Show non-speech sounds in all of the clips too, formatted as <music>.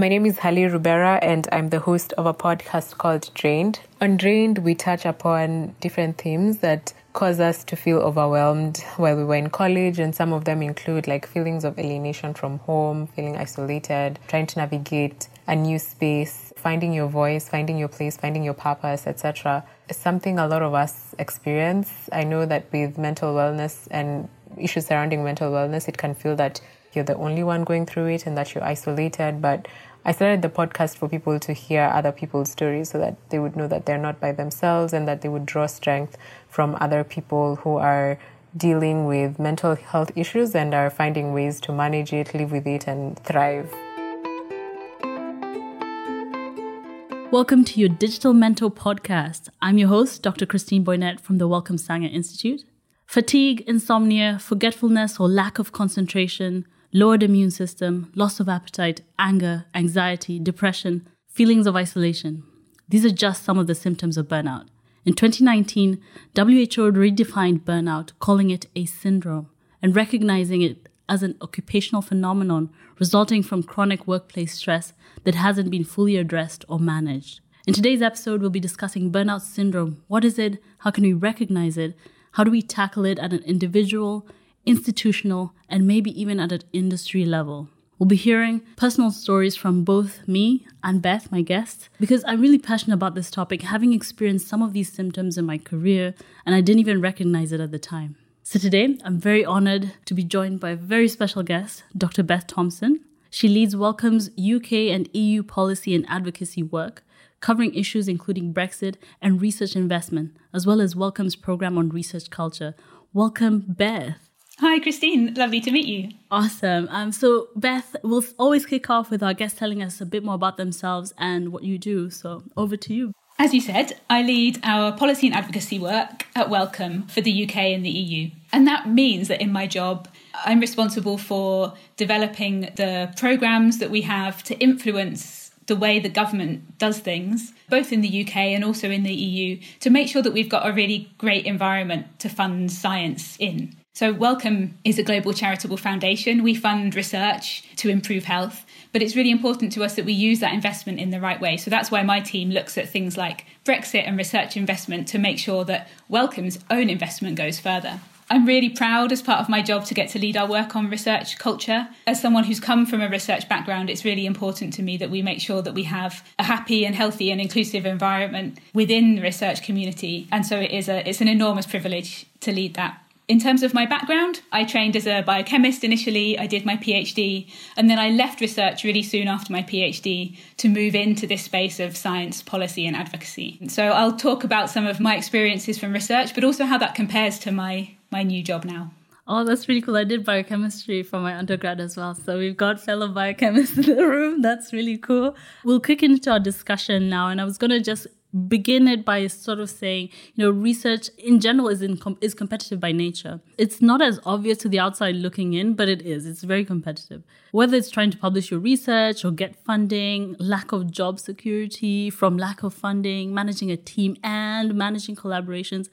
My name is Hali Rubera, and I'm the host of a podcast called Drained. On Drained, we touch upon different themes that cause us to feel overwhelmed while we were in college, and some of them include like feelings of alienation from home, feeling isolated, trying to navigate a new space, finding your voice, finding your place, finding your purpose, etc. It's something a lot of us experience. I know that with mental wellness and issues surrounding mental wellness, it can feel that you're the only one going through it and that you're isolated. But I started the podcast for people to hear other people's stories so that they would know that they're not by themselves and that they would draw strength from other people who are dealing with mental health issues and are finding ways to manage it, live with it, and thrive. Welcome to your Digital Mental Podcast. I'm your host, Dr. Christine Boinett from the Wellcome Sanger Institute. Fatigue, insomnia, forgetfulness or lack of concentration, lowered immune system, loss of appetite, anger, anxiety, depression, feelings of isolation. These are just some of the symptoms of burnout. In 2019, WHO redefined burnout, calling it a syndrome and recognizing it as an occupational phenomenon resulting from chronic workplace stress that hasn't been fully addressed or managed. In today's episode, we'll be discussing burnout syndrome. What is it? How can we recognize it? How do we tackle it at an individual, institutional, and maybe even at an industry level. We'll be hearing personal stories from both me and Beth, my guest, because I'm really passionate about this topic, having experienced some of these symptoms in my career, and I didn't even recognize it at the time. So today, I'm very honored to be joined by a very special guest, Dr. Beth Thompson. She leads Wellcome's UK and EU policy and advocacy work, covering issues including Brexit and research investment, as well as Wellcome's program on research culture. Welcome, Beth. Hi, Christine. Lovely to meet you. Awesome. Um, so, Beth, we'll always kick off with our guests telling us a bit more about themselves and what you do. So, over to you. As you said, I lead our policy and advocacy work at Wellcome for the UK and the EU. And that means that in my job, I'm responsible for developing the programmes that we have to influence the way the government does things, both in the UK and also in the EU, to make sure that we've got a really great environment to fund science in. So, Wellcome is a global charitable foundation. We fund research to improve health, but it's really important to us that we use that investment in the right way. So, that's why my team looks at things like Brexit and research investment to make sure that Wellcome's own investment goes further. I'm really proud as part of my job to get to lead our work on research culture. As someone who's come from a research background, it's really important to me that we make sure that we have a happy and healthy and inclusive environment within the research community. And so it is a it's an enormous privilege to lead that in terms of my background, I trained as a biochemist initially, I did my PhD, and then I left research really soon after my PhD to move into this space of science, policy, and advocacy. So I'll talk about some of my experiences from research, but also how that compares to my, my new job now. Oh, that's really cool. I did biochemistry for my undergrad as well. So we've got fellow biochemists <laughs> in the room. That's really cool. We'll kick into our discussion now. And I was going to just begin it by sort of saying, you know, research in general is in com- is competitive by nature. It's not as obvious to the outside looking in, but it is. It's very competitive. Whether it's trying to publish your research or get funding, lack of job security from lack of funding, managing a team and managing collaborations,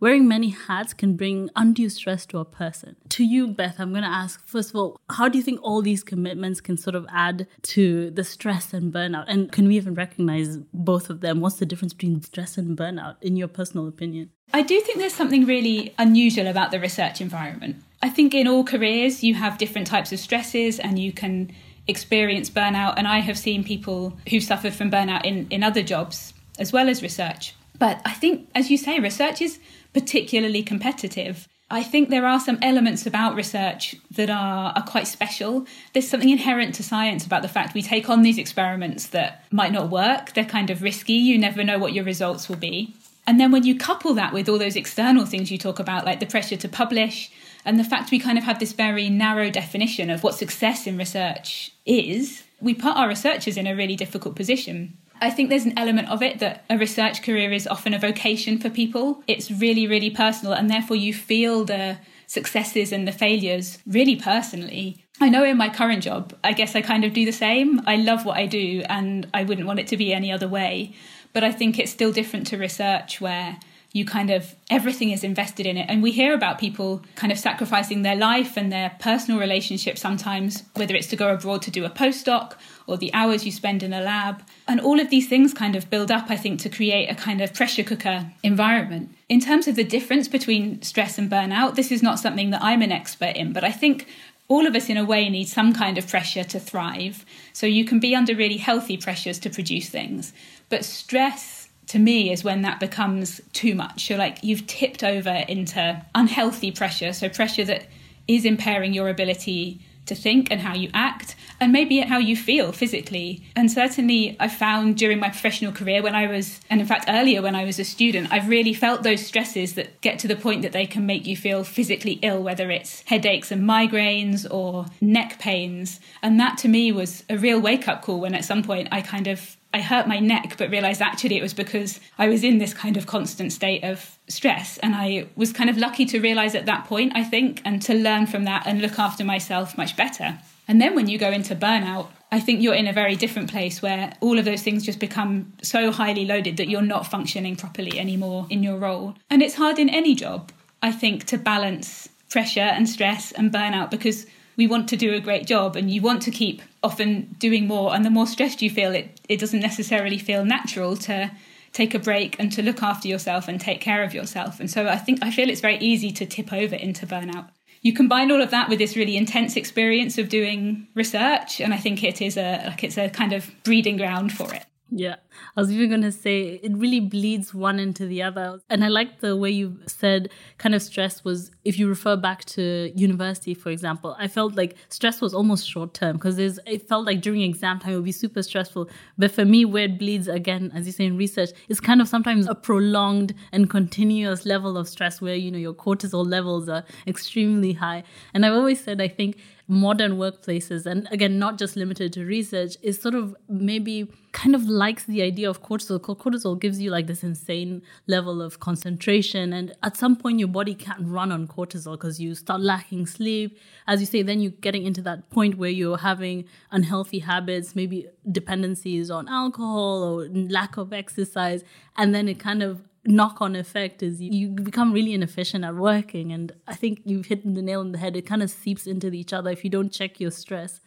wearing many hats can bring undue stress to a person. To you, Beth, I'm going to ask first of all, how do you think all these commitments can sort of add to the stress and burnout? And can we even recognize both of them? What's the difference between stress and burnout, in your personal opinion? I do think there's something really unusual about the research environment. I think in all careers, you have different types of stresses and you can experience burnout. And I have seen people who've suffered from burnout in, in other jobs as well as research. But I think, as you say, research is particularly competitive. I think there are some elements about research that are, are quite special. There's something inherent to science about the fact we take on these experiments that might not work. They're kind of risky. You never know what your results will be. And then when you couple that with all those external things you talk about, like the pressure to publish, and the fact we kind of have this very narrow definition of what success in research is, we put our researchers in a really difficult position. I think there's an element of it that a research career is often a vocation for people. It's really, really personal, and therefore you feel the successes and the failures really personally. I know in my current job, I guess I kind of do the same. I love what I do, and I wouldn't want it to be any other way. But I think it's still different to research where you kind of everything is invested in it and we hear about people kind of sacrificing their life and their personal relationships sometimes whether it's to go abroad to do a postdoc or the hours you spend in a lab. And all of these things kind of build up i think to create a kind of pressure cooker environment. In terms of the difference between stress and burnout this is not something that i'm an expert in but i think all of us in a way need some kind of pressure to thrive. So you can be under really healthy pressures to produce things. But stress to me is when that becomes too much. You're like you've tipped over into unhealthy pressure, so pressure that is impairing your ability to think and how you act and maybe how you feel physically. And certainly I found during my professional career when I was and in fact earlier when I was a student, I've really felt those stresses that get to the point that they can make you feel physically ill, whether it's headaches and migraines or neck pains. And that to me was a real wake up call when at some point I kind of I hurt my neck, but realized actually it was because I was in this kind of constant state of stress. And I was kind of lucky to realize at that point, I think, and to learn from that and look after myself much better. And then when you go into burnout, I think you're in a very different place where all of those things just become so highly loaded that you're not functioning properly anymore in your role. And it's hard in any job, I think, to balance pressure and stress and burnout because we want to do a great job and you want to keep often doing more and the more stressed you feel it it doesn't necessarily feel natural to take a break and to look after yourself and take care of yourself. And so i think i feel it's very easy to tip over into burnout. You combine all of that with this really intense experience of doing research and i think it is a like it's a kind of breeding ground for it. Yeah. I was even going to say it really bleeds one into the other. And I like the way you said kind of stress was, if you refer back to university, for example, I felt like stress was almost short term because it felt like during exam time it would be super stressful. But for me, where it bleeds again, as you say in research, is kind of sometimes a prolonged and continuous level of stress where, you know, your cortisol levels are extremely high. And I've always said, I think modern workplaces, and again, not just limited to research, is sort of maybe kind of likes the idea of cortisol. Cortisol gives you like this insane level of concentration, and at some point, your body can't run on cortisol because you start lacking sleep. As you say, then you're getting into that point where you're having unhealthy habits, maybe dependencies on alcohol or lack of exercise, and then it kind of knock on effect is you, you, become really inefficient at working. And I think you've hit the nail on the head. It kind of seeps into each other. If you don't check your stress,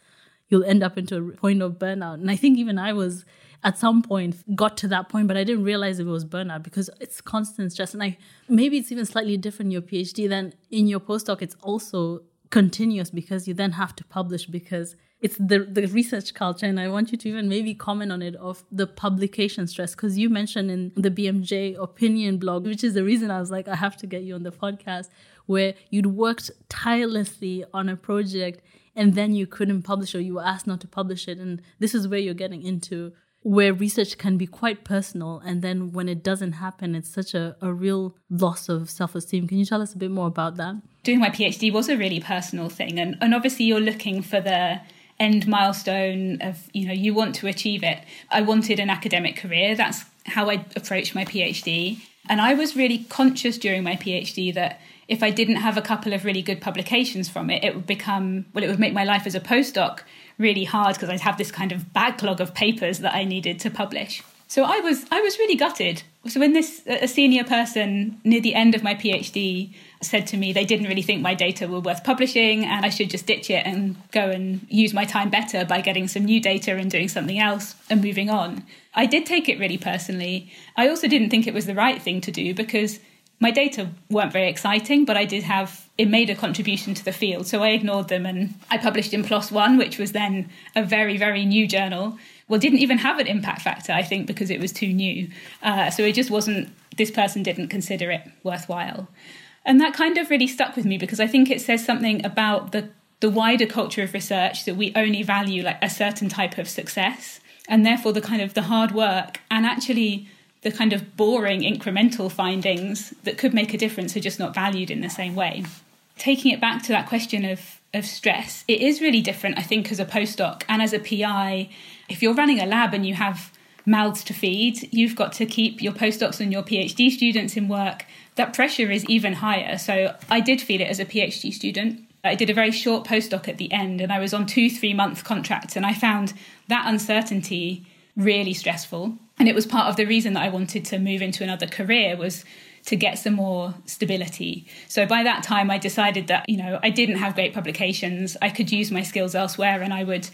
you'll end up into a point of burnout. And I think even I was at some point got to that point, but I didn't realize it was burnout because it's constant stress. And I maybe it's even slightly different in your PhD than in your postdoc. It's also continuous because you then have to publish because it's the the research culture and i want you to even maybe comment on it of the publication stress because you mentioned in the bmj opinion blog which is the reason i was like i have to get you on the podcast where you'd worked tirelessly on a project and then you couldn't publish or you were asked not to publish it and this is where you're getting into where research can be quite personal and then when it doesn't happen it's such a, a real loss of self-esteem. Can you tell us a bit more about that? Doing my phd was a really personal thing and, and obviously you're looking for the end milestone of you know you want to achieve it. I wanted an academic career. That's how i approached my phd and i was really conscious during my phd that if i didn't have a couple of really good publications from it it would become well it would make my life as a postdoc really hard because i'd have this kind of backlog of papers that i needed to publish so i was i was really gutted so when this a senior person near the end of my phd said to me they didn't really think my data were worth publishing and I should just ditch it and go and use my time better by getting some new data and doing something else and moving on. I did take it really personally. I also didn't think it was the right thing to do because my data weren't very exciting, but I did have it made a contribution to the field. So I ignored them and I published in PLOS One, which was then a very, very new journal. Well, didn't even have an impact factor, I think, because it was too new. Uh, so it just wasn't, this person didn't consider it worthwhile. And that kind of really stuck with me because I think it says something about the the wider culture of research that we only value like a certain type of success and therefore the kind of the hard work and actually the kind of boring incremental findings that could make a difference are just not valued in the same way. Taking it back to that question of of stress, it is really different, I think, as a postdoc and as a PI. If you're running a lab and you have mouths to feed, you've got to keep your postdocs and your PhD students in work that pressure is even higher. So I did feel it as a PhD student. I did a very short postdoc at the end and I was on two, three month contracts, and I found that uncertainty really stressful. And it was part of the reason that I wanted to move into another career was to get some more stability. So by that time, I decided that, you know, I didn't have great publications. I could use my skills elsewhere and I would,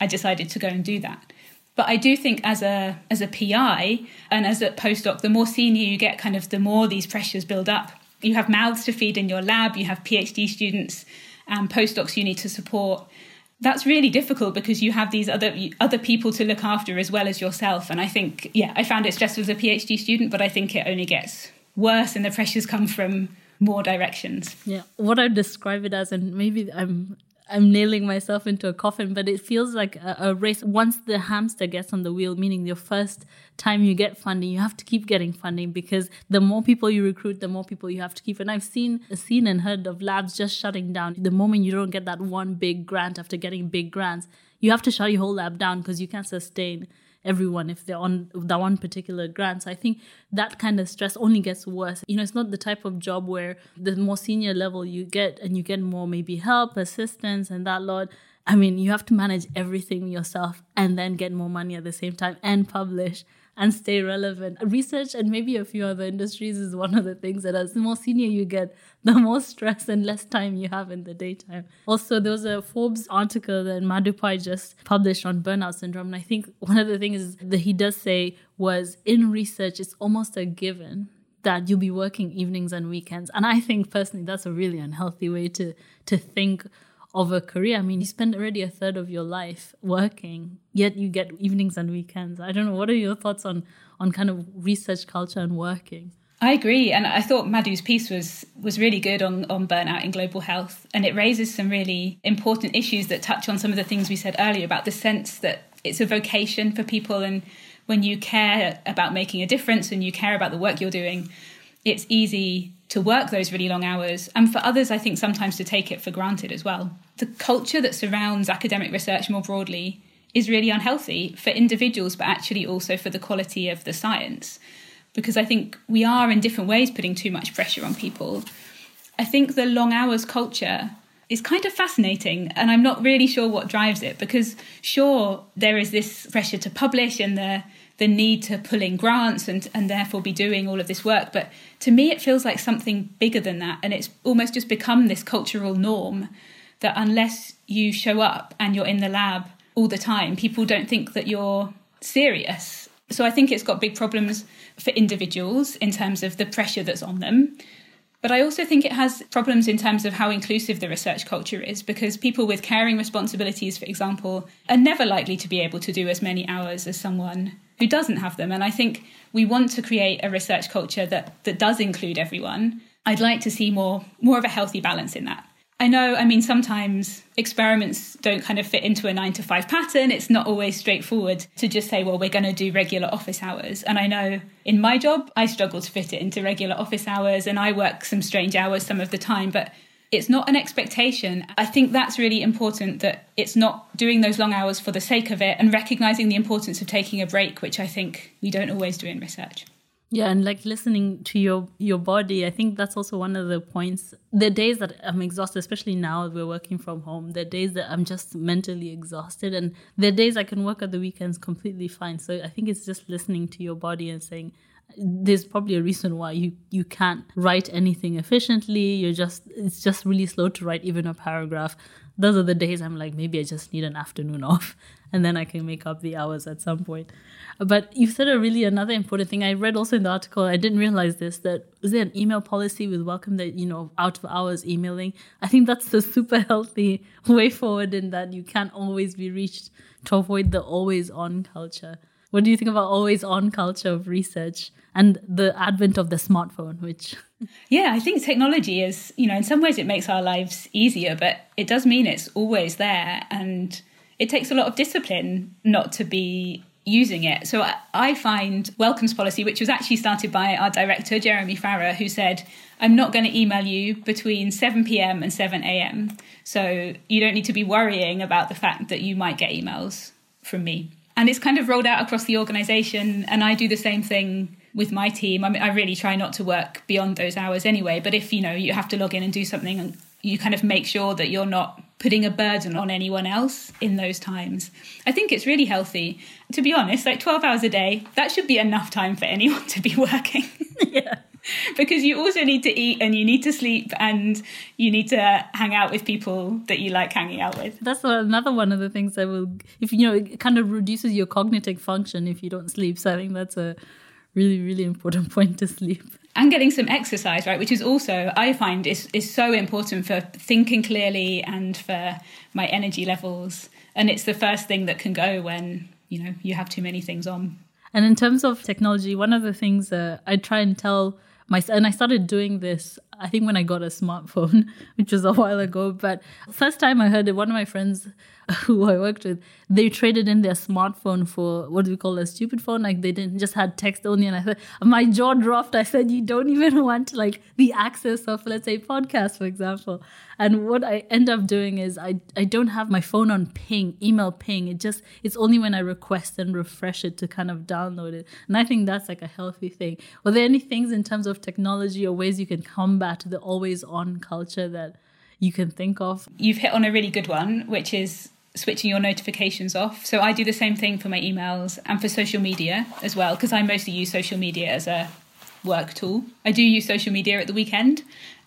I decided to go and do that. But I do think as a as a PI and as a postdoc, the more senior you get, kind of the more these pressures build up. You have mouths to feed in your lab, you have PhD students and postdocs you need to support. That's really difficult because you have these other other people to look after as well as yourself. And I think, yeah, I found it stressful as a PhD student, but I think it only gets worse and the pressures come from more directions. Yeah. What I describe it as, and maybe I'm I'm nailing myself into a coffin, but it feels like a, a, race. Once the hamster gets on the wheel, meaning your first time you get funding, you have to keep getting funding because the more people you recruit, the more people you have to keep. And I've seen seen and heard of labs just shutting down the moment you don't get that one big grant after getting big grants. You have to shut your whole lab down because you can't sustain everyone if they're on that one particular grant. So I think that kind of stress only gets worse. You know, it's not the type of job where the more senior level you get and you get more maybe help, assistance, and that lot. I mean, you have to manage everything yourself and then get more money at the same time and publish and stay relevant. Research and maybe a few other industries is one of the things that as the more senior you get, <laughs> the more stress and less time you have in the daytime. Also, there was a Forbes article that Madhu Pai just published on burnout syndrome. And I think one of the things that he does say was in research, it's almost a given that you'll be working evenings and weekends. And I think personally that's a really unhealthy way to to think of a career. I mean, you spend already a third of your life working, yet you get evenings and weekends. I don't know. What are your thoughts on on kind of research culture and working? I agree, and I thought Madhu's piece was was really good on on burnout in global health, and it raises some really important issues that touch on some of the things we said earlier about the sense that it's a vocation for people, and when you care about making a difference and you care about the work you're doing, it's easy to work those really long hours, and for others, I think sometimes to take it for granted as well. The culture that surrounds academic research more broadly is really unhealthy for individuals, but actually also for the quality of the science, because I think we are in different ways putting too much pressure on people. I think the long hours culture is kind of fascinating and I'm not really sure what drives it because sure there is this pressure to publish and the the need to pull in grants and, and therefore be doing all of this work. But to me, it feels like something bigger than that. And it's almost just become this cultural norm that unless you show up and you're in the lab all the time, people don't think that you're serious. So I think it's got big problems for individuals in terms of the pressure that's on them. But I also think it has problems in terms of how inclusive the research culture is, because people with caring responsibilities, for example, are never likely to be able to do as many hours as someone who doesn't have them. And I think we want to create a research culture that, that does include everyone. I'd like to see more more of a healthy balance in that. I know, I mean, sometimes experiments don't kind of fit into a nine to five pattern. It's not always straightforward to just say, well, we're going to do regular office hours. And I know in my job, I struggle to fit it into regular office hours and I work some strange hours some of the time. But it's not an expectation. I think that's really important that it's not doing those long hours for the sake of it and recognizing the importance of taking a break, which I think we don't always do in research. Yeah, and like listening to your your body, I think that's also one of the points. The days that I'm exhausted, especially now we're working from home, the days that I'm just mentally exhausted, and the days I can work at the weekends completely fine. So I think it's just listening to your body and saying, there's probably a reason why you you can't write anything efficiently. You're just it's just really slow to write even a paragraph. Those are the days i'm like maybe i just need an afternoon <laughs> off and then i can make up the hours at some point. But you said a really another important thing. I read also in the article i didn't realize this that is there an email policy with Wellcome that you know out of hours emailing? I think that's a <laughs> super healthy way forward in that you can't always be reached to avoid the always on culture what do you think about always on culture of research and the advent of the smartphone, which. Yeah, I think technology is, you know, in some ways it makes our lives easier, but it does mean it's always there. And it takes a lot of discipline not to be using it. So I find Wellcome's policy, which was actually started by our director, Jeremy Farrar, who said, I'm not going to email you between 7 p.m. and 7 a.m. So you don't need to be worrying about the fact that you might get emails from me and it's kind of rolled out across the organization and i do the same thing with my team. I, mean, I really try not to work beyond those hours anyway but if you know you have to log in and do something and you kind of make sure that you're not putting a burden on anyone else in those times i think it's really healthy. To be honest like 12 hours a day that should be enough time for anyone <laughs> to be working. <laughs> Yeah <laughs> because you also need to eat and you need to sleep and you need to hang out with people that you like hanging out with. That's another one of the things that will, if you know, it kind of reduces your cognitive function if you don't sleep. So I think that's a really, really important <laughs> point to sleep. And getting some exercise, right, which is also, I find, is, is so important for thinking clearly and for my energy levels. And it's the first thing that can go when, you know, you have too many things on. And in terms of technology, one of the things uh, I try and tell my and I started doing this I think when I got a smartphone, <laughs> which was a while ago. But first time I heard it, one of my friends <laughs> who I worked with, they traded in their smartphone for what do we call a stupid phone? Like they didn't just had text only. And I said, my jaw dropped. I said, you don't even <laughs> want like the access of, let's say, podcast, for example. And what I end up doing is I, I don't have my phone on ping, email ping. It just, it's only when I request and refresh it to kind of download it. And I think that's like a healthy thing. Were there any things in terms of technology or ways you can combat the always on culture that you can think of? You've hit on a really good one, which is switching your notifications off. So I do the same thing for my emails and for social media as well, because I mostly use social media as a work tool. I do use social media at the weekend,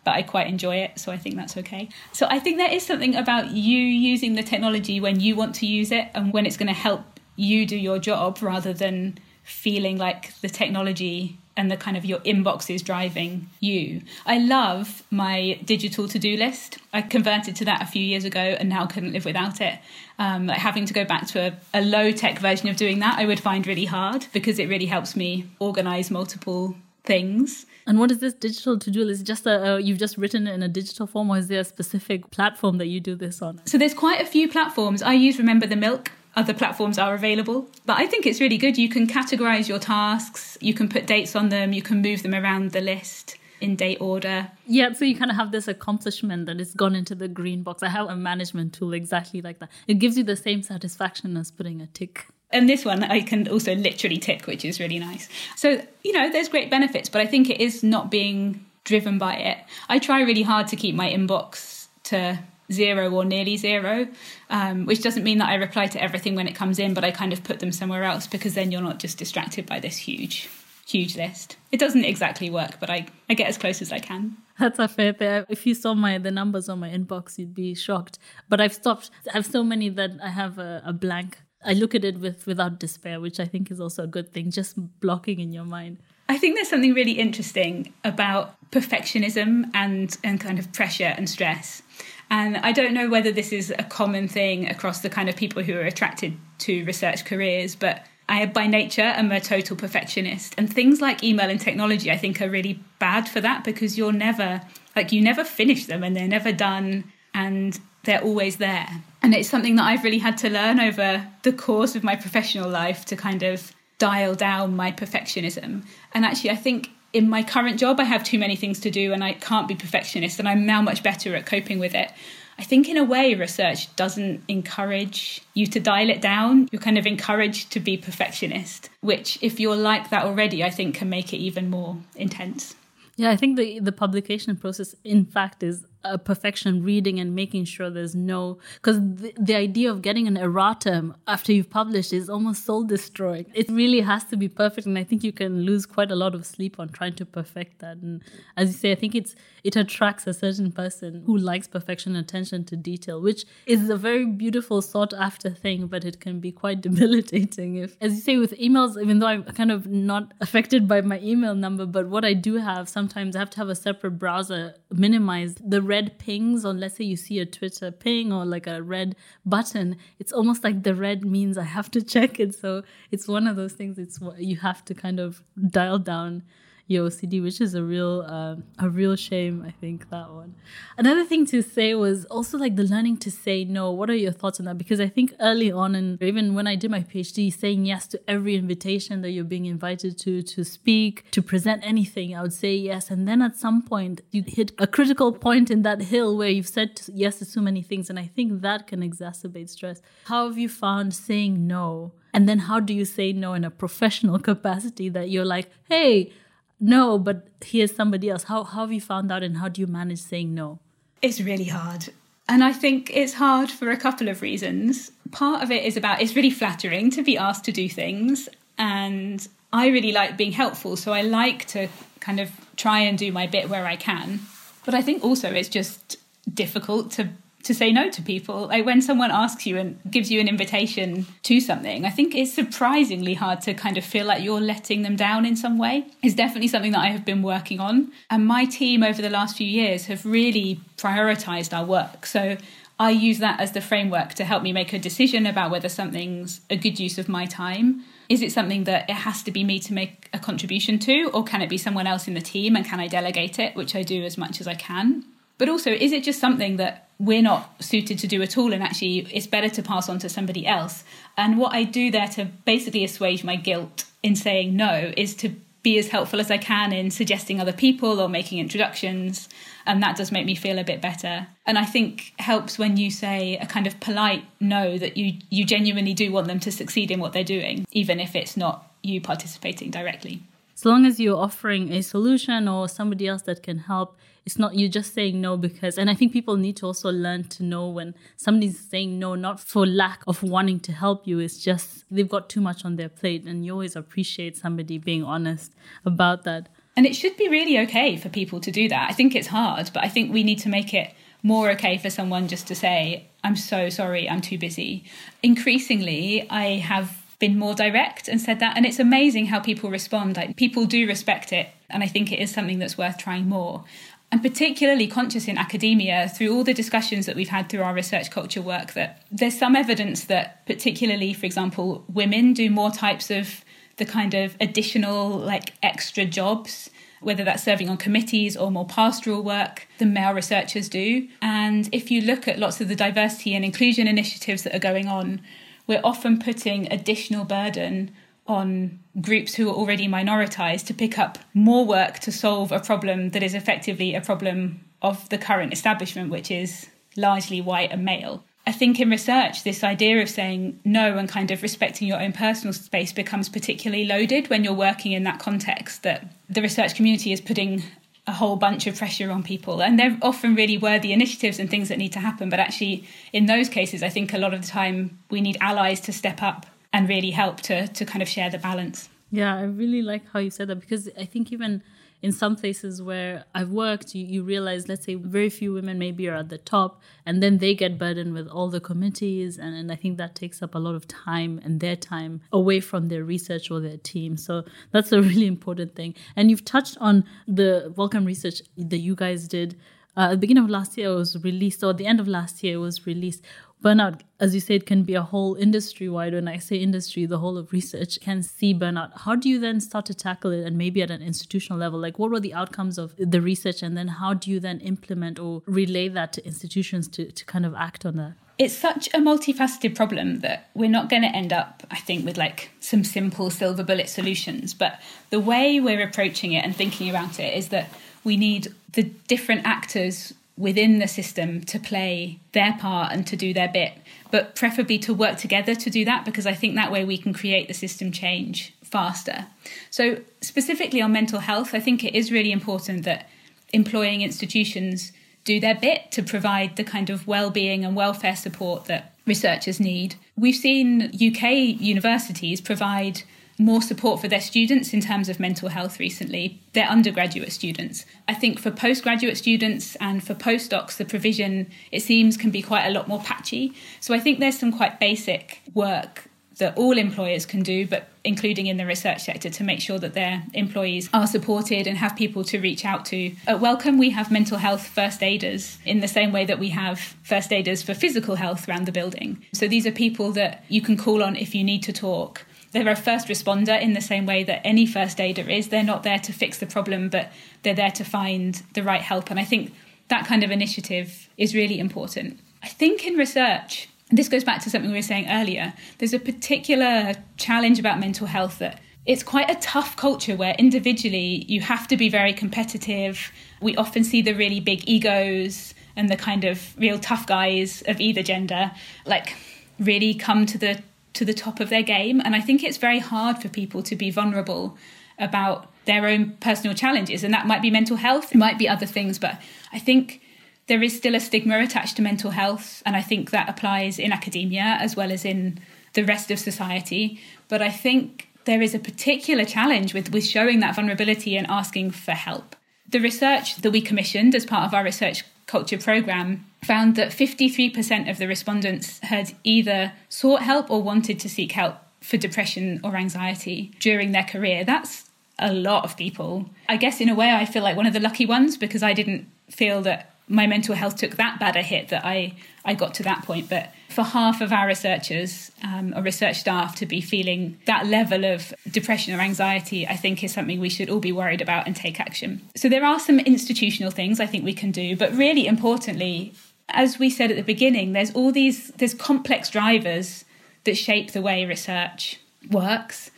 but I quite enjoy it, so I think that's okay. So I think there is something about you using the technology when you want to use it and when it's going to help you do your job rather than feeling like the technology and the kind of your inbox is driving you. I love my digital to do list. I converted to that a few years ago and now couldn't live without it. Um, like having to go back to a, a low tech version of doing that, I would find really hard because it really helps me organize multiple things. And what is this digital to do list? Just a, uh, you've just written it in a digital form, or is there a specific platform that you do this on? So there's quite a few platforms. I use Remember the Milk other platforms are available. But I think it's really good. You can categorize your tasks, you can put dates on them, you can move them around the list in date order. Yeah, so you kind of have this accomplishment that has gone into the green box. I have a management tool exactly like that. It gives you the same satisfaction as putting a tick. And this one I can also literally tick, which is really nice. So, you know, there's great benefits, but I think it is not being driven by it. I try really hard to keep my inbox to zero or nearly zero, um, which doesn't mean that I reply to everything when it comes in, but I kind of put them somewhere else because then you're not just distracted by this huge, huge list. It doesn't exactly work, but I, I get as close as I can. That's a fair thing. If you saw my the numbers on my inbox, you'd be shocked. But I've stopped. I have so many that I have a, a blank. I look at it with without despair, which I think is also a good thing. Just blocking in your mind. I think there's something really interesting about perfectionism and and kind of pressure and stress. And I don't know whether this is a common thing across the kind of people who are attracted to research careers, but I, by nature, am a total perfectionist. And things like email and technology, I think, are really bad for that because you're never, like, you never finish them and they're never done and they're always there. And it's something that I've really had to learn over the course of my professional life to kind of dial down my perfectionism. And actually, I think in my current job, I have too many things to do and I can't be perfectionist, and I'm now much better at coping with it. I think, in a way, research doesn't encourage you to dial it down. You're kind of encouraged to be perfectionist, which, if you're like that already, I think can make it even more intense. Yeah, I think the the publication process, in fact, is a perfection reading and making sure there's no because the, the idea of getting an erratum after you've published is almost soul destroying. It really has to be perfect and i think you can lose quite a lot of sleep on trying to perfect that. And as you say i think it's it attracts a certain person who likes perfection attention to detail which is a very beautiful sought after thing but it can be quite <laughs> debilitating if as you say with emails even though i'm kind of not affected by my email number but what i do have sometimes i have to have a separate browser minimize the red pings, or let's say you see a Twitter ping or like a red button, it's almost like the red means I have to <laughs> check it. So it's one of those things. It's you have to kind of dial down your OCD, which is a real uh, a real shame. I think that one. Another thing to say was also like the learning to say no. What are your thoughts on that? Because I think early on, and even when I did my PhD, saying yes to every invitation that you're being invited to to speak, to present anything, I would say yes. And then at some point, you hit a critical point in that hill where you've said yes to so many things, and I think that can exacerbate stress. How have you found saying no? And then how do you say no in a professional <laughs> capacity that you're like, hey, no, but here's somebody else. How, how have you found out and how do you manage saying no? It's really hard. And I think it's hard for a couple of reasons. Part of it is about it's really flattering to be asked to do things. and I really like being helpful. So I like to kind of try and do my bit where I can. But I think also it's just difficult to to say no to people. Like when someone asks you and gives you an invitation to something, I think it's surprisingly hard to kind of feel like you're letting them down in some way. It's definitely something that I have been working on. And my team over the last few years have really prioritized our work. So I use that as the framework to help me make a decision about whether something's a good use of my time. Is it something that it has to be me to make a contribution to, or can it be someone else in the team and can I delegate it, which I do as much as I can? But also, is it just something that we're not suited to do at all and actually it's better to pass on to somebody else? And what I do there to basically assuage my guilt in saying no is to be as helpful as I can in suggesting other people or making introductions. And that does make me feel a bit better. And I think helps when you say a kind of polite no that you, you genuinely do want them to succeed in what they're doing, even if it's not you participating directly. As long as you're offering a solution or somebody else that can help, it's not you're just saying no because and i think people need to also learn to know when somebody's saying no not for lack of wanting to help you it's just they've got too much on their plate and you always appreciate somebody being honest about that and it should be really okay for people to do that i think it's hard but i think we need to make it more okay for someone just to say i'm so sorry i'm too busy increasingly i have been more direct and said that. And it's amazing how people respond. Like people do respect it. And I think it is something that's worth trying more. I'm particularly conscious in academia through all the discussions that we've had through our research culture work that there's some evidence that, particularly, for example, women do more types of the kind of additional, like extra jobs, whether that's serving on committees or more pastoral work than male researchers do. And if you look at lots of the diversity and inclusion initiatives that are going on, we're often putting additional burden on groups who are already minoritized to pick up more work to solve a problem that is effectively a problem of the current establishment, which is largely white and male. I think in research, this idea of saying no and kind of respecting your own personal space becomes particularly loaded when you're working in that context that the research community is putting a whole bunch of pressure on people. And they're often really worthy initiatives and things that need to happen. But actually, in those cases, I think a lot of the time we need allies to step up and really help to to kind of share the balance. Yeah, I really like how you said that because I think even in some places where I've worked, you, you realize, let's say, very few women maybe are at the top, and then they get burdened with all the committees. And, and I think that takes up a lot of time and their time away from their research or their team. So that's a <laughs> really important thing. And you've touched on the Wellcome research that you guys did. Uh, at the beginning of last year, it was released, or at the end of last year, it was released burnout, as you said, can be a whole industry wide. When I say industry, the whole of research can see burnout. How do you then start to tackle it and maybe at an institutional level? Like, what were the outcomes of the research? And then how do you then implement or relay that to institutions to, to kind of act on that? It's such a multifaceted problem that we're not going to end up, I think, with like some simple silver bullet solutions. But the way we're approaching it and thinking about it is that we need the different actors within the system to play their part and to do their bit, but preferably to work together to do that because I think that way we can create the system change faster. So, specifically on mental health, I think it is really important that employing institutions do their bit to provide the kind of well-being and welfare support that researchers need. We've seen UK universities provide more support for their students in terms of mental health recently, their undergraduate students. I think for postgraduate students and for postdocs, the provision, it seems, can be quite a lot more patchy. So I think there's some quite basic work that all employers can do, but including in the research sector, to make sure that their employees are supported and have people to reach out to. At Wellcome, we have mental health first aiders in the same way that we have first aiders for physical health around the building. So these are people that you can call on if you need to talk they're a first responder in the same way that any first aider is. They're not there to fix the problem, but they're there to find the right help. And I think that kind of initiative is really important. I think in research, this goes back to something we were saying earlier, there's a particular challenge about mental health that it's quite a tough culture where individually you have to be very competitive. We often see the really big egos and the kind of real tough guys of either gender, like really come to the to the top of their game. And I think it's very hard for people to be vulnerable about their own personal challenges. And that might be mental health, it might be other things. But I think there is still a stigma attached to mental health. And I think that applies in academia as well as in the rest of society. But I think there is a particular challenge with, with showing that vulnerability and asking for help. The research that we commissioned as part of our research culture program found that 53% of the respondents had either sought help or wanted to seek help for depression or anxiety during their career. That's a lot of people. I guess in a way I feel like one of the lucky ones because I didn't feel that my mental health took that bad a hit that I, I got to that point. But for half of our researchers um, or research staff to be feeling that level of depression or anxiety, I think is something we should all be worried about and take action. So there are some institutional things I think we can do, but really importantly, as we said at the beginning, there's all these there's complex drivers that shape the way research works.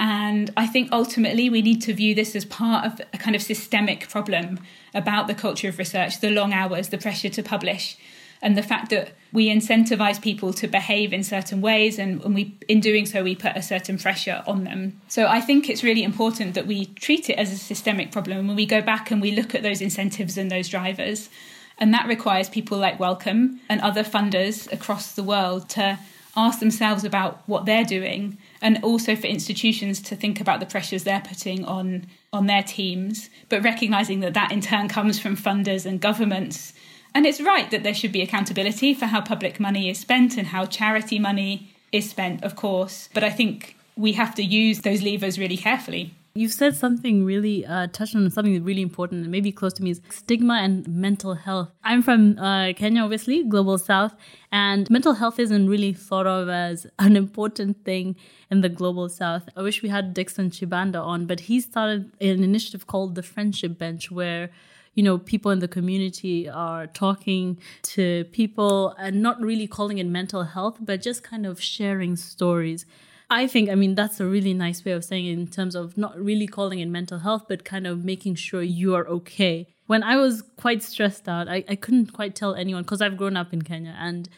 And I think ultimately we need to view this as part of a kind of systemic problem about the culture of research, the long hours, the pressure to publish, and the fact that we incentivize people to behave in certain ways and, and we in doing so we put a certain pressure on them. So I think it's really important that we treat it as a systemic problem when we go back and we look at those incentives and those drivers. And that requires people like Wellcome and other funders across the world to ask themselves about what they're doing and also for institutions to think about the pressures they're putting on on their teams but recognizing that that in turn comes from funders and governments and it's right that there should be accountability for how public money is spent and how charity money is spent of course but i think we have to use those levers really carefully You've said something really uh, touched on something really important and maybe close to me is stigma and mental health. I'm from uh, Kenya, obviously, global south, and mental health isn't really thought of as <laughs> an important thing in the global south. I wish we had Dixon Chibanda on, but he started an initiative called the Friendship Bench where you know, people in the community are talking to people and not really calling it mental health, but just kind of sharing stories. I think, I mean, that's a really nice way of saying it in terms of not really calling it mental health, but kind of making sure you are okay. When I was quite stressed out, I, I couldn't quite tell anyone because I've grown up in Kenya and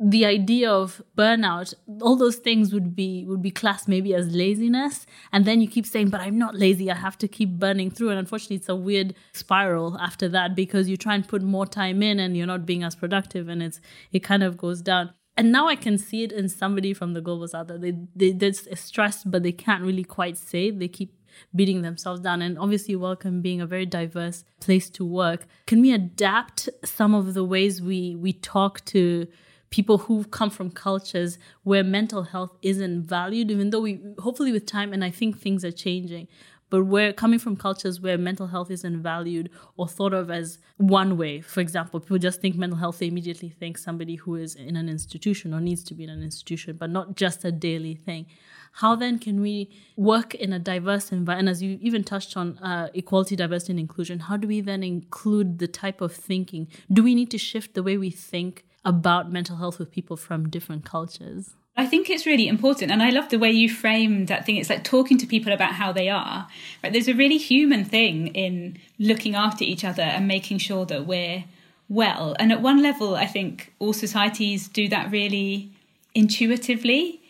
the idea of burnout all those things would be would be classed maybe as laziness. And then you keep saying but i'm not lazy. I have to keep burning through. And unfortunately it's a weird spiral after that because you try and put more time in and you're not being as productive and it's it kind of goes down. And now I can see it in somebody from the global south that they, they they're stressed, but they can't really quite say. They keep beating themselves down. And obviously, Wellcome being a very diverse place to work, can we adapt some of the ways we we talk to people who come from cultures where mental health isn't valued, even though we hopefully with time, and I think things are changing, but we're coming from cultures where mental health isn't valued or thought of as one way. For example, people just think mental health, they immediately think somebody who is in an institution or needs to be in an institution, but not just a daily thing. How then can we work in a diverse environment? And as you even touched on uh, equality, diversity, and inclusion, how do we then include the type of thinking? Do we need to shift the way we think about mental health with people from different cultures? I think it's really important, and I love the way you frame that thing. It's like talking to people about how they are. Right? There's a really human thing in looking after each other and making sure that we're well. And at one level, I think all societies do that really intuitively,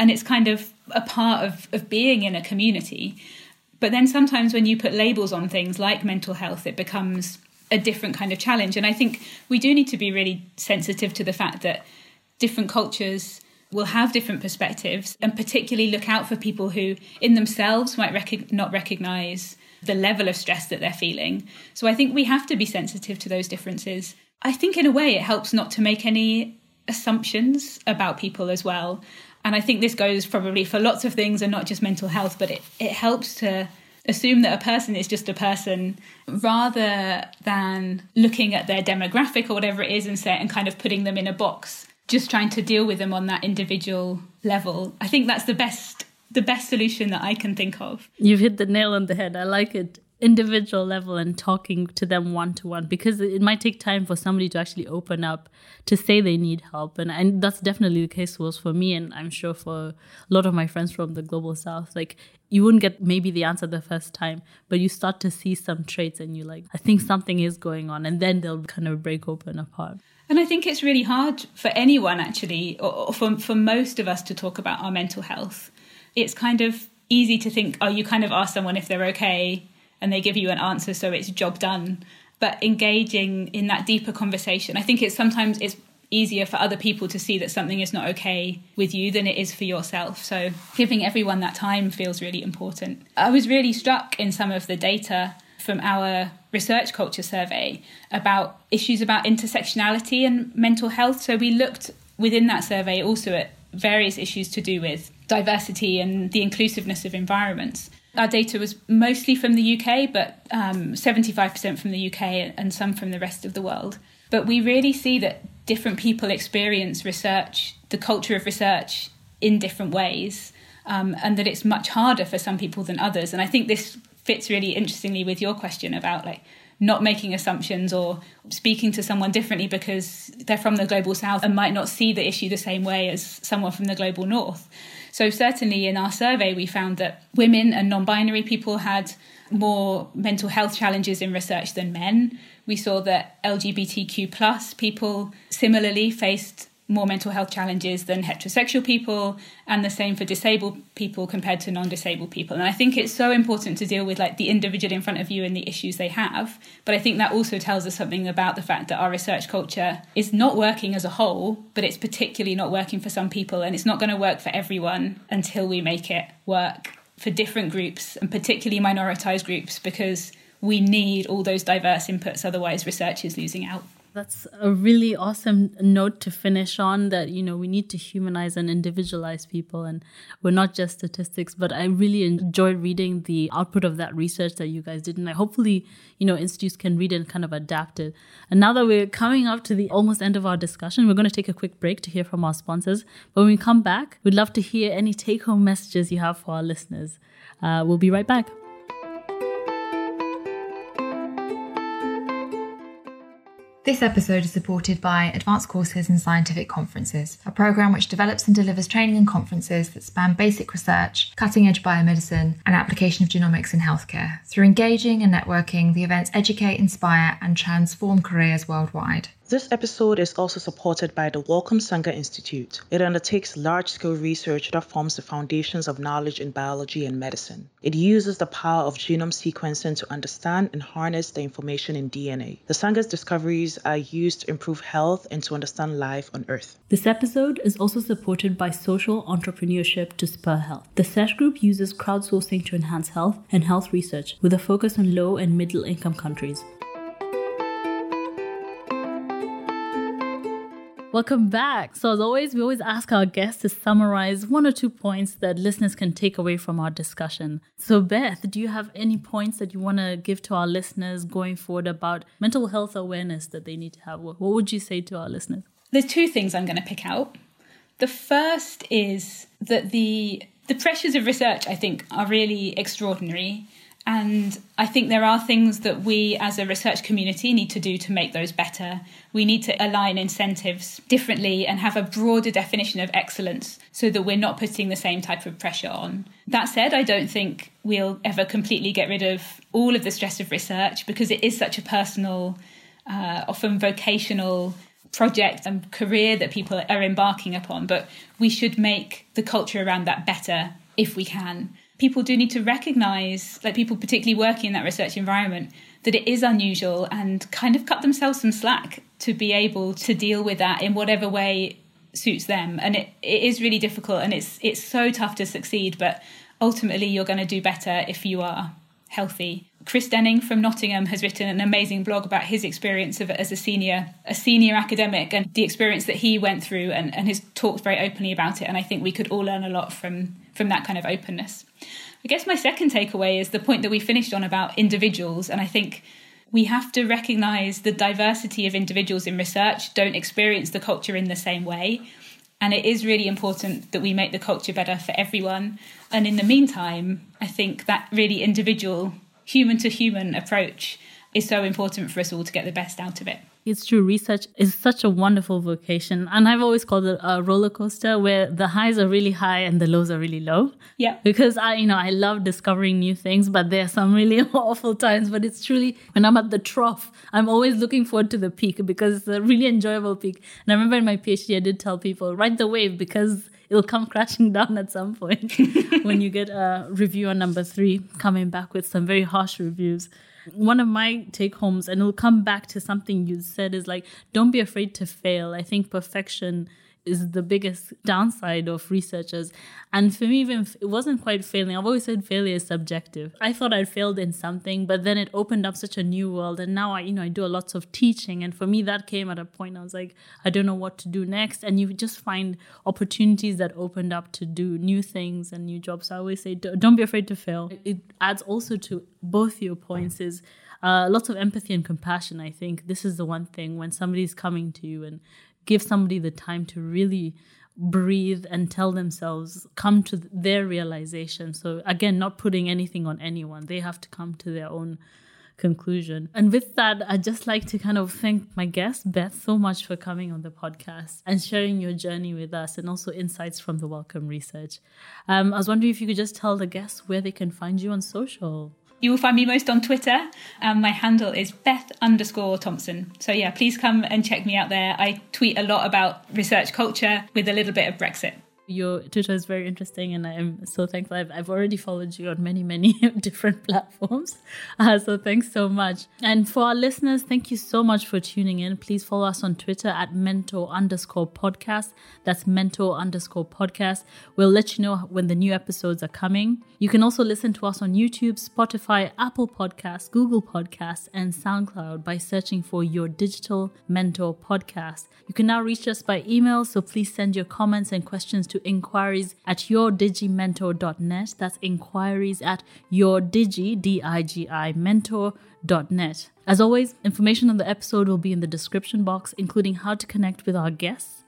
and it's kind of a part of, of being in a community. But then sometimes when you put labels on things like mental health, it becomes a different kind of challenge. And I think we do need to be really sensitive to the fact that different cultures will have different perspectives and particularly look out for people who in themselves might rec- not recognize the level of stress that they're feeling. So I think we have to be sensitive to those differences. I think in a way it helps not to make any assumptions about people as well. And I think this goes probably for lots of things and not just mental health, but it, it helps to assume that a person is just a person rather than looking at their demographic or whatever it is and say and kind of putting them in a box just trying to deal with them on that individual level. I think that's the best the best solution that I can think of. You've hit the nail on the head. I like it. Individual level and talking to them one to one because it might take time for somebody to actually open up to say they need help. And, and that's definitely the case was for me, and I'm sure for a lot of my friends from the global south. Like, you wouldn't get maybe the answer the first time, but you start to see some traits and you're like, I think something is going on. And then they'll kind of break open apart. And I think it's really hard for anyone, actually, or for, for most of us to talk about our mental health. It's kind of easy to think, oh, you kind of ask someone if they're okay and they give you an answer, so it's job done. But engaging in that deeper conversation, I think it's sometimes it's easier for other people to see that something is not okay with you than it is for yourself. So, giving everyone that time feels really important. I was really struck in some of the data from our research culture survey about issues about intersectionality and mental health. So, we looked within that survey also at various issues to do with diversity and the inclusiveness of environments. Our data was mostly from the UK, but um, 75% from the UK and some from the rest of the world. But we really see that different people experience research, the culture of research, in different ways, um, and that it's much harder for some people than others. And I think this fits really interestingly with your question about like not making assumptions or speaking to someone differently because they're from the global south and might not see the issue the same way as someone from the global north. So, certainly in our survey, we found that women and non binary people had more mental health challenges in research than men. We saw that LGBTQ plus people similarly faced more mental health challenges than heterosexual people and the same for disabled people compared to non-disabled people. And i think it's so important to deal with like the individual in front of you and the issues they have but i think that also tells us something about the fact that our research culture is not working as a whole but it's particularly not working for some people and it's not going to work for everyone until we make it work for different groups and particularly minoritized groups because we need all those diverse inputs otherwise research is losing out that's a really awesome note to finish on that, you know, we need to humanize and individualize people and we're not just statistics, but I really enjoyed reading the output of that research that you guys did. And I hopefully, you know, institutes can read and kind of adapt it. And now that we're coming up to the almost end of our discussion, we're going to take a quick break to hear from our sponsors. But when we come back, we'd love to hear any take home messages you have for our listeners. Uh, we'll be right back. This episode is supported by Advanced Courses and Scientific Conferences, a program which develops and delivers training and conferences that span basic research, cutting edge biomedicine, and application of genomics in healthcare. Through engaging and networking, the events educate, inspire, and transform careers worldwide. This episode is also supported by the Wellcome Sanger Institute. It undertakes large scale research that forms the foundations of knowledge in biology and medicine. It uses the power of genome sequencing to understand and harness the information in DNA. The Sanger's discoveries are used to improve health and to understand life on Earth. This episode is also supported by social entrepreneurship to spur health. The SESH Group uses crowdsourcing to enhance health and health research with a focus on low and middle income countries. Welcome back. So, as always, we always ask our guests to summarize one or two points that listeners can take away from our discussion. So, Beth, do you have any points that you want to give to our listeners going forward about mental health awareness that they need to have? What would you say to our listeners? There's two things I'm going to pick out. The first is that the the pressures of research, I think, are really extraordinary. And I think there are things that we as a research community need to do to make those better. We need to align incentives differently and have a broader definition of excellence so that we're not putting the same type of pressure on. That said, I don't think we'll ever completely get rid of all of the stress of research because it is such a personal, uh, often vocational project and career that people are embarking upon. But we should make the culture around that better if we can people do need to recognize, like people particularly working in that research environment, that it is unusual and kind of cut themselves some slack to be able to deal with that in whatever way suits them. And it, it is really difficult and it's it's so tough to succeed, but ultimately you're going to do better if you are healthy. Chris Denning from Nottingham has written an amazing blog about his experience of as a senior a senior academic and the experience that he went through and, and has talked very openly about it and I think we could all learn a lot from from that kind of openness. I guess my second takeaway is the point that we finished on about individuals, and I think we have to recognize the diversity of individuals in research don't experience the culture in the same way. And it is really important that we make the culture better for everyone. And in the meantime, I think that really individual, human to human approach is so important for us all to get the best out of it. It's true. Research is such a wonderful vocation. And I've always called it a roller coaster where the highs are really high and the lows are really low. Yeah. Because I, you know, I love discovering new things, but there are some really <laughs> awful times. But it's truly when I'm at the trough, I'm always looking forward to the peak because it's a really enjoyable peak. And I remember in my PhD, I did tell people, ride the wave because it'll come crashing <laughs> down at some point <laughs> when you get a review on number three coming back with some very harsh reviews. One of my take homes, and it'll come back to something you said, is like, don't be afraid to fail. I think perfection is the biggest downside of researchers. And for me, even it wasn't quite failing. I've always said failure is subjective. I thought I'd failed in something, but then it opened up such a new world. And now I, you know, I do a lots of teaching. And for me, that came at a point I was like, I don't know what to do next. And you just find opportunities that opened up to do new things and new jobs. So I always say, don't be afraid to fail. It adds also to both your points is uh, lots of empathy and compassion. I think this is the one thing when somebody's coming to you and give somebody the time to really breathe and tell themselves come to their realization. So again not putting anything on anyone. They have to come to their own conclusion. And with that i'd just like to kind of thank my guest beth so much for coming on the podcast and sharing your journey with us and also insights from the Wellcome research. Um, i was wondering if you could just tell the guests where they can find you on social you will find me most on Twitter. Um, my handle is Beth underscore Thompson. So yeah, please come and check me out there. I tweet a lot about research culture with a little bit of Brexit. Your Twitter is very interesting, and I am so thankful. I've, I've already followed you on many, many <laughs> different platforms. Uh, so thanks so much. And for our listeners, thank you so much for tuning in. Please follow us on Twitter at mentor underscore podcast. That's mentor underscore podcast. We'll let you know when the new episodes are coming. You can also listen to us on YouTube, Spotify, Apple Podcasts, Google Podcasts, and SoundCloud by searching for your digital mentor podcast. You can now reach us by email, so please send your comments and questions inquiries at yourdigimentor.net. That's inquiries at yourdigi, D-I-G-I, mentor.net. As always, information on the episode will be in the description box, including how to connect with our guests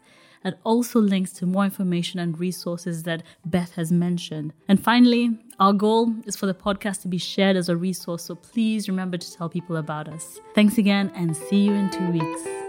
and also links to more information and resources that Beth has mentioned. And finally, our goal is for the podcast to be shared as a resource, so please remember to tell people about us. Thanks again and see you in two weeks.